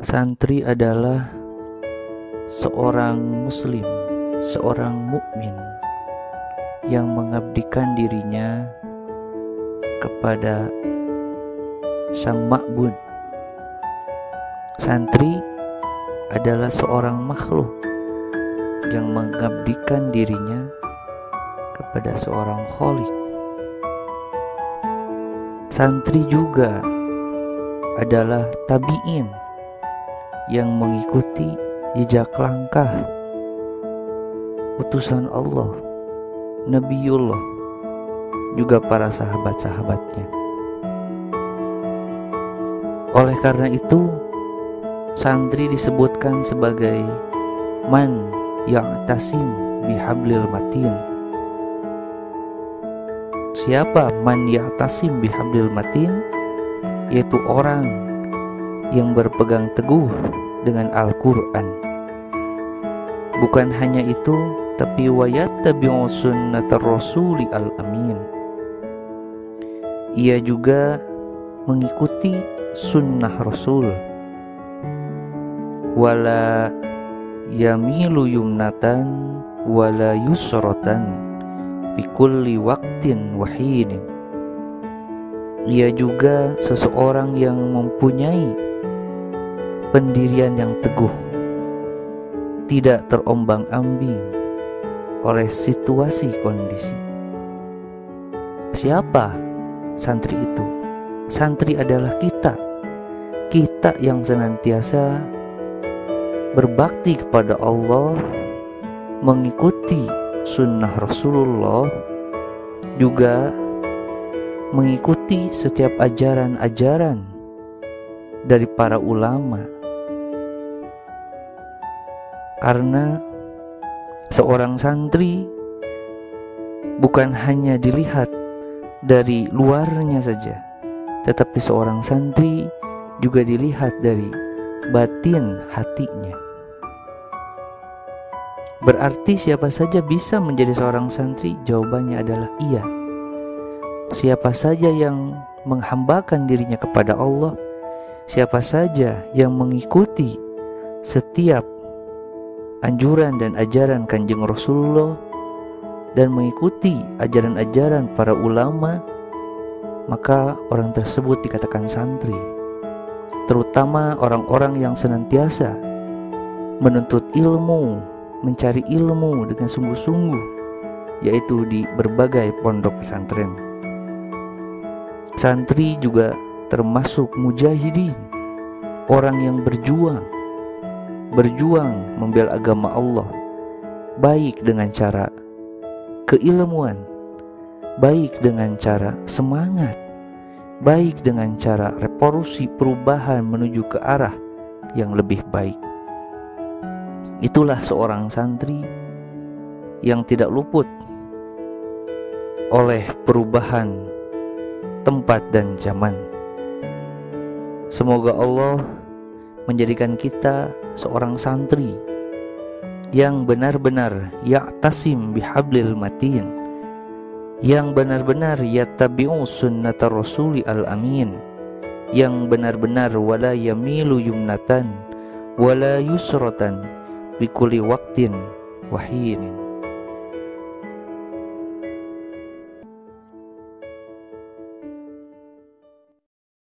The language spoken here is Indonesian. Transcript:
Santri adalah seorang muslim, seorang mukmin yang mengabdikan dirinya kepada Sang Ma'bud. Santri adalah seorang makhluk yang mengabdikan dirinya kepada seorang kholik. Santri juga adalah tabi'in yang mengikuti jejak langkah utusan Allah, Nabiullah, juga para sahabat-sahabatnya. Oleh karena itu, santri disebutkan sebagai man yang tasim bihablil matin. Siapa man yang tasim bihablil matin? Yaitu orang yang berpegang teguh dengan Al-Quran. Bukan hanya itu, tapi wayattabi'u sunnatar rasuli al-amin. Ia juga mengikuti sunnah Rasul. Wala yamilu yumnatan wala yusrotan bikulli waktin wahinin. Ia juga seseorang yang mempunyai pendirian yang teguh, tidak terombang-ambing oleh situasi kondisi. Siapa santri itu? Santri adalah kita, kita yang senantiasa berbakti kepada Allah, mengikuti sunnah Rasulullah, juga mengikuti setiap ajaran-ajaran dari para ulama karena seorang santri bukan hanya dilihat dari luarnya saja, tetapi seorang santri juga dilihat dari batin hatinya. Berarti siapa saja bisa menjadi seorang santri? Jawabannya adalah iya. Siapa saja yang menghambakan dirinya kepada Allah, siapa saja yang mengikuti setiap anjuran dan ajaran Kanjeng Rasulullah dan mengikuti ajaran-ajaran para ulama, maka orang tersebut dikatakan santri. Terutama orang-orang yang senantiasa menuntut ilmu, mencari ilmu dengan sungguh-sungguh, yaitu di berbagai pondok pesantren. Santri juga termasuk mujahidin, orang yang berjuang berjuang membela agama Allah baik dengan cara keilmuan baik dengan cara semangat baik dengan cara revolusi perubahan menuju ke arah yang lebih baik. Itulah seorang santri yang tidak luput oleh perubahan tempat dan zaman. Semoga Allah menjadikan kita seorang santri yang benar-benar ya'tasim bihablil matin yang benar-benar yattabi'u sunnatar rasuli al-amin yang benar-benar wala yamilu yumnatan wala yusratan bikuli waktin wahinin